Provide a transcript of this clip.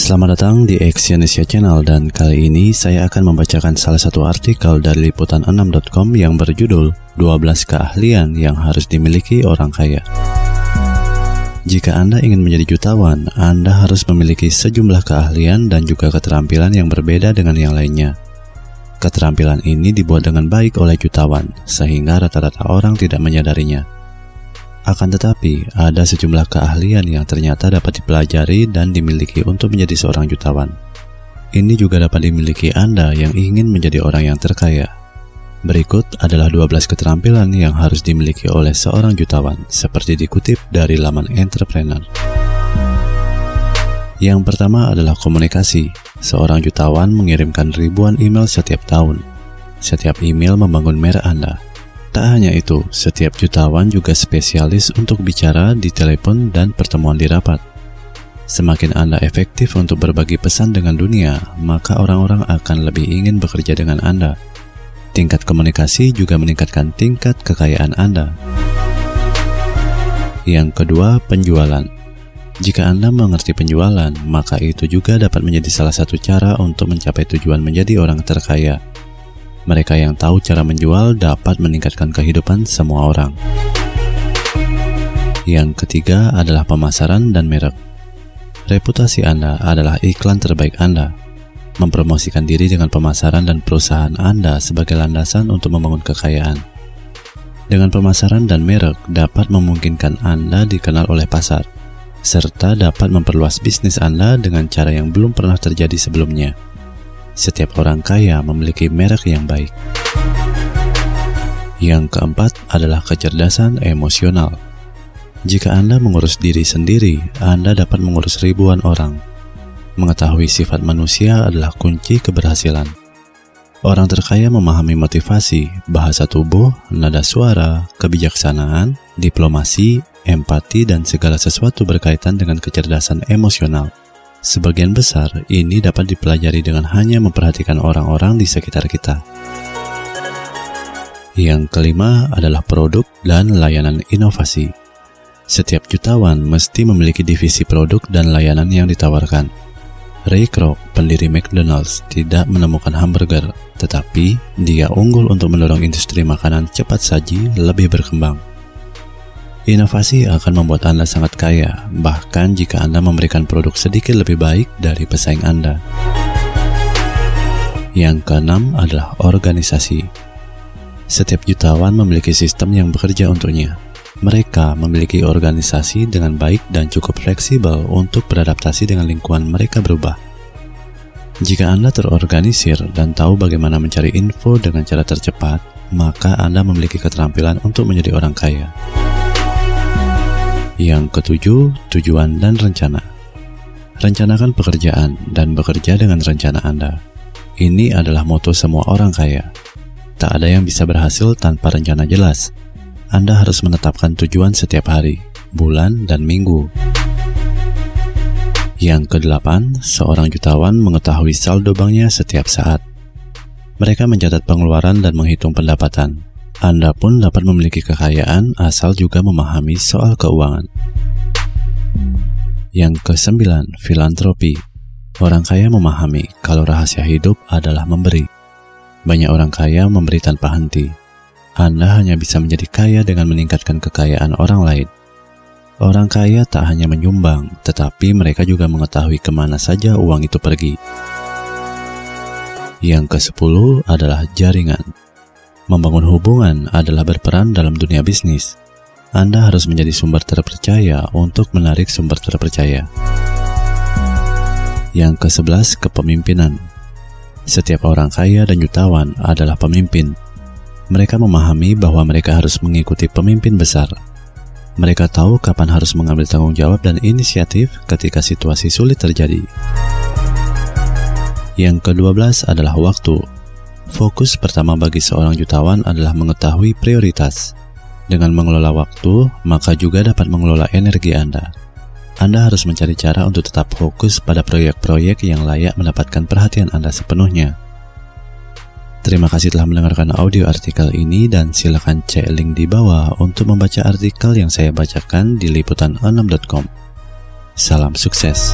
Selamat datang di Exyonesia Channel dan kali ini saya akan membacakan salah satu artikel dari liputan6.com yang berjudul 12 keahlian yang harus dimiliki orang kaya. Jika Anda ingin menjadi jutawan, Anda harus memiliki sejumlah keahlian dan juga keterampilan yang berbeda dengan yang lainnya. Keterampilan ini dibuat dengan baik oleh jutawan, sehingga rata-rata orang tidak menyadarinya. Akan tetapi, ada sejumlah keahlian yang ternyata dapat dipelajari dan dimiliki untuk menjadi seorang jutawan. Ini juga dapat dimiliki Anda yang ingin menjadi orang yang terkaya. Berikut adalah 12 keterampilan yang harus dimiliki oleh seorang jutawan, seperti dikutip dari laman entrepreneur. Yang pertama adalah komunikasi. Seorang jutawan mengirimkan ribuan email setiap tahun. Setiap email membangun merek Anda, Tak hanya itu, setiap jutawan juga spesialis untuk bicara di telepon dan pertemuan di rapat. Semakin Anda efektif untuk berbagi pesan dengan dunia, maka orang-orang akan lebih ingin bekerja dengan Anda. Tingkat komunikasi juga meningkatkan tingkat kekayaan Anda. Yang kedua, penjualan. Jika Anda mengerti penjualan, maka itu juga dapat menjadi salah satu cara untuk mencapai tujuan menjadi orang terkaya. Mereka yang tahu cara menjual dapat meningkatkan kehidupan semua orang. Yang ketiga adalah pemasaran dan merek. Reputasi Anda adalah iklan terbaik Anda. Mempromosikan diri dengan pemasaran dan perusahaan Anda sebagai landasan untuk membangun kekayaan. Dengan pemasaran dan merek dapat memungkinkan Anda dikenal oleh pasar, serta dapat memperluas bisnis Anda dengan cara yang belum pernah terjadi sebelumnya. Setiap orang kaya memiliki merek yang baik. Yang keempat adalah kecerdasan emosional. Jika Anda mengurus diri sendiri, Anda dapat mengurus ribuan orang. Mengetahui sifat manusia adalah kunci keberhasilan. Orang terkaya memahami motivasi, bahasa tubuh, nada suara, kebijaksanaan, diplomasi, empati, dan segala sesuatu berkaitan dengan kecerdasan emosional. Sebagian besar ini dapat dipelajari dengan hanya memperhatikan orang-orang di sekitar kita. Yang kelima adalah produk dan layanan inovasi. Setiap jutawan mesti memiliki divisi produk dan layanan yang ditawarkan. Ray Kroc, pendiri McDonald's, tidak menemukan hamburger, tetapi dia unggul untuk mendorong industri makanan cepat saji lebih berkembang. Inovasi akan membuat Anda sangat kaya, bahkan jika Anda memberikan produk sedikit lebih baik dari pesaing Anda. Yang keenam adalah organisasi. Setiap jutawan memiliki sistem yang bekerja untuknya. Mereka memiliki organisasi dengan baik dan cukup fleksibel untuk beradaptasi dengan lingkungan mereka berubah. Jika Anda terorganisir dan tahu bagaimana mencari info dengan cara tercepat, maka Anda memiliki keterampilan untuk menjadi orang kaya. Yang ketujuh, tujuan dan rencana. Rencanakan pekerjaan dan bekerja dengan rencana Anda. Ini adalah moto semua orang kaya. Tak ada yang bisa berhasil tanpa rencana jelas. Anda harus menetapkan tujuan setiap hari, bulan, dan minggu. Yang kedelapan, seorang jutawan mengetahui saldo banknya setiap saat. Mereka mencatat pengeluaran dan menghitung pendapatan. Anda pun dapat memiliki kekayaan asal juga memahami soal keuangan. Yang kesembilan, filantropi. Orang kaya memahami kalau rahasia hidup adalah memberi. Banyak orang kaya memberi tanpa henti. Anda hanya bisa menjadi kaya dengan meningkatkan kekayaan orang lain. Orang kaya tak hanya menyumbang, tetapi mereka juga mengetahui ke mana saja uang itu pergi. Yang ke-10 adalah jaringan. Membangun hubungan adalah berperan dalam dunia bisnis. Anda harus menjadi sumber terpercaya untuk menarik sumber terpercaya. Yang ke-11, kepemimpinan. Setiap orang kaya dan jutawan adalah pemimpin. Mereka memahami bahwa mereka harus mengikuti pemimpin besar. Mereka tahu kapan harus mengambil tanggung jawab dan inisiatif ketika situasi sulit terjadi. Yang ke-12 adalah waktu. Fokus pertama bagi seorang jutawan adalah mengetahui prioritas. Dengan mengelola waktu, maka juga dapat mengelola energi Anda. Anda harus mencari cara untuk tetap fokus pada proyek-proyek yang layak mendapatkan perhatian Anda sepenuhnya. Terima kasih telah mendengarkan audio artikel ini dan silakan cek link di bawah untuk membaca artikel yang saya bacakan di liputan6.com. Salam sukses.